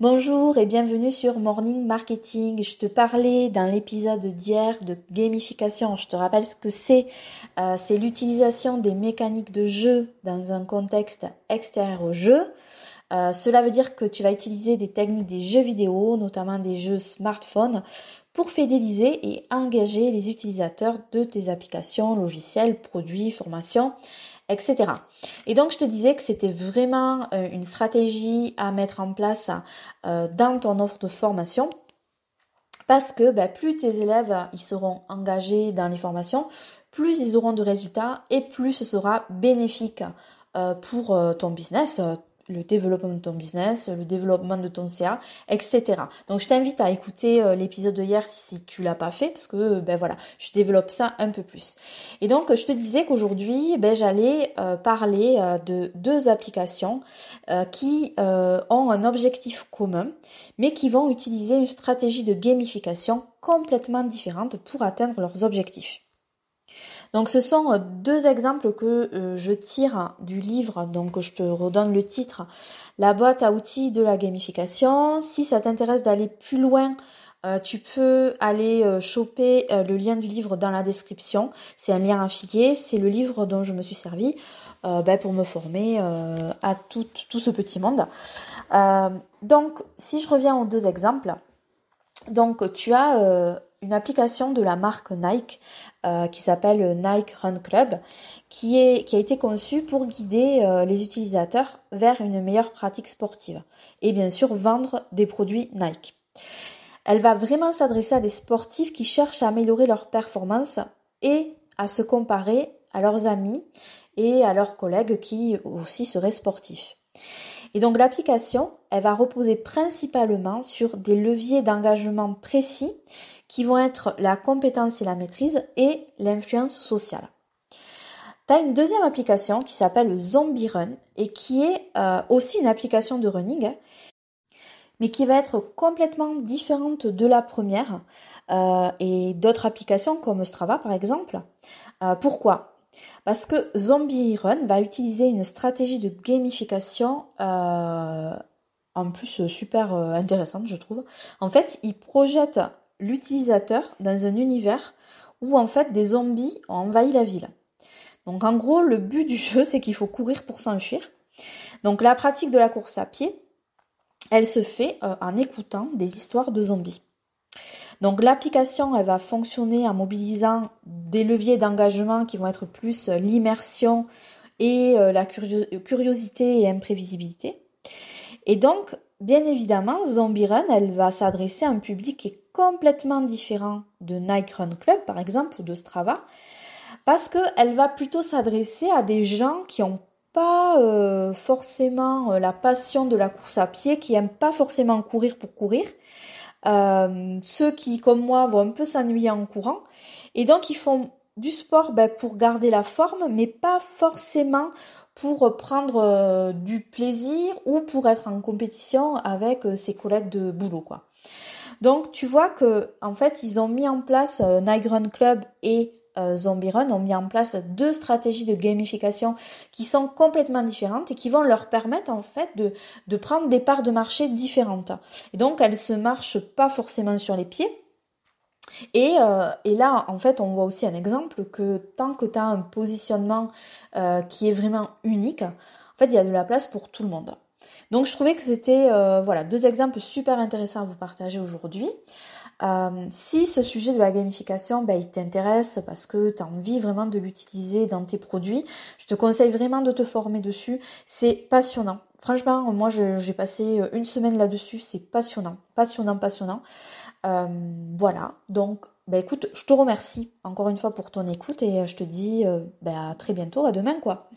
Bonjour et bienvenue sur Morning Marketing. Je te parlais dans l'épisode d'hier de gamification. Je te rappelle ce que c'est. Euh, c'est l'utilisation des mécaniques de jeu dans un contexte extérieur au jeu. Euh, cela veut dire que tu vas utiliser des techniques des jeux vidéo, notamment des jeux smartphones, pour fidéliser et engager les utilisateurs de tes applications, logiciels, produits, formations, etc. Et donc je te disais que c'était vraiment euh, une stratégie à mettre en place euh, dans ton offre de formation parce que bah, plus tes élèves ils seront engagés dans les formations, plus ils auront de résultats et plus ce sera bénéfique euh, pour ton business, le développement de ton business, le développement de ton CA, etc. Donc je t'invite à écouter euh, l'épisode de hier si, tu l'as pas fait, parce que ben voilà, je développe ça un peu plus. Et donc je te disais qu'aujourd'hui, ben j'allais euh, parler euh, de deux applications qui ont un objectif commun, mais qui vont utiliser une stratégie de gamification complètement différente pour atteindre leurs objectifs. Donc ce sont euh, deux exemples que euh, je tire du livre, donc je te redonne le titre, La boîte à outils de la gamification. Si ça t'intéresse d'aller plus loin, euh, tu peux aller choper le lien du livre dans la description. C'est un lien affilié, c'est le livre dont je me suis servi ben, pour me former à tout, tout, ce petit monde. donc si je reviens aux deux exemples, donc tu as une application de la marque Nike euh, qui s'appelle Nike Run Club, qui, est, qui a été conçue pour guider euh, les utilisateurs vers une meilleure pratique sportive et bien sûr vendre des produits Nike. Elle va vraiment s'adresser à des sportifs qui cherchent à améliorer leur performance et à se comparer à leurs amis et à leurs collègues qui aussi seraient sportifs. Et donc l'application, elle va reposer principalement sur des leviers d'engagement précis qui vont être la compétence et la maîtrise et l'influence sociale. Tu as une deuxième application qui s'appelle Zombie Run et qui est euh, aussi une application de running, mais qui va être complètement différente de la première euh, et d'autres applications comme Strava par exemple. Euh, pourquoi? Parce que Zombie Run va utiliser une stratégie de gamification en plus super intéressante je trouve. En fait, il projette l'utilisateur dans un univers où en fait des zombies ont envahi la ville. Donc en gros, le but du jeu, c'est qu'il faut courir pour s'enfuir. Donc la pratique de la course à pied, elle se fait euh, en écoutant des histoires de zombies. Donc l'application, elle va fonctionner en mobilisant des leviers d'engagement qui vont être plus euh, l'immersion et euh, la curiosité et imprévisibilité. Et donc, bien évidemment, Zombie Run, elle va s'adresser à un public qui est complètement différent de Nike Run Club, par exemple, ou de Strava, parce qu'elle va plutôt s'adresser à des gens qui n'ont pas euh, forcément euh, la passion de la course à pied, qui n'aiment pas forcément courir pour courir, euh, ceux qui, comme moi, vont un peu s'ennuyer en courant, et donc ils font du sport ben, pour garder la forme, mais pas forcément pour prendre euh, du plaisir ou pour être en compétition avec euh, ses collègues de boulot quoi. Donc tu vois que en fait ils ont mis en place euh, Night Run Club et Zombie Run ont mis en place deux stratégies de gamification qui sont complètement différentes et qui vont leur permettre en fait de, de prendre des parts de marché différentes. Et donc elles se marchent pas forcément sur les pieds, et, euh, et, là, en fait, on voit aussi un exemple que tant que tu as un positionnement euh, qui est vraiment unique, en fait, il y a de la place pour tout le monde. Donc, je trouvais que c'était euh, voilà deux exemples super intéressants à vous partager aujourd'hui. si ce sujet de la gamification, ben, il t'intéresse parce que tu as envie vraiment de l'utiliser dans tes produits, je te conseille vraiment de te former dessus. C'est passionnant. Franchement, moi, j'ai passé une semaine là-dessus. C'est passionnant, passionnant, passionnant. Euh, voilà, donc bah écoute, je te remercie encore une fois pour ton écoute et je te dis euh, bah, à très bientôt, à demain quoi.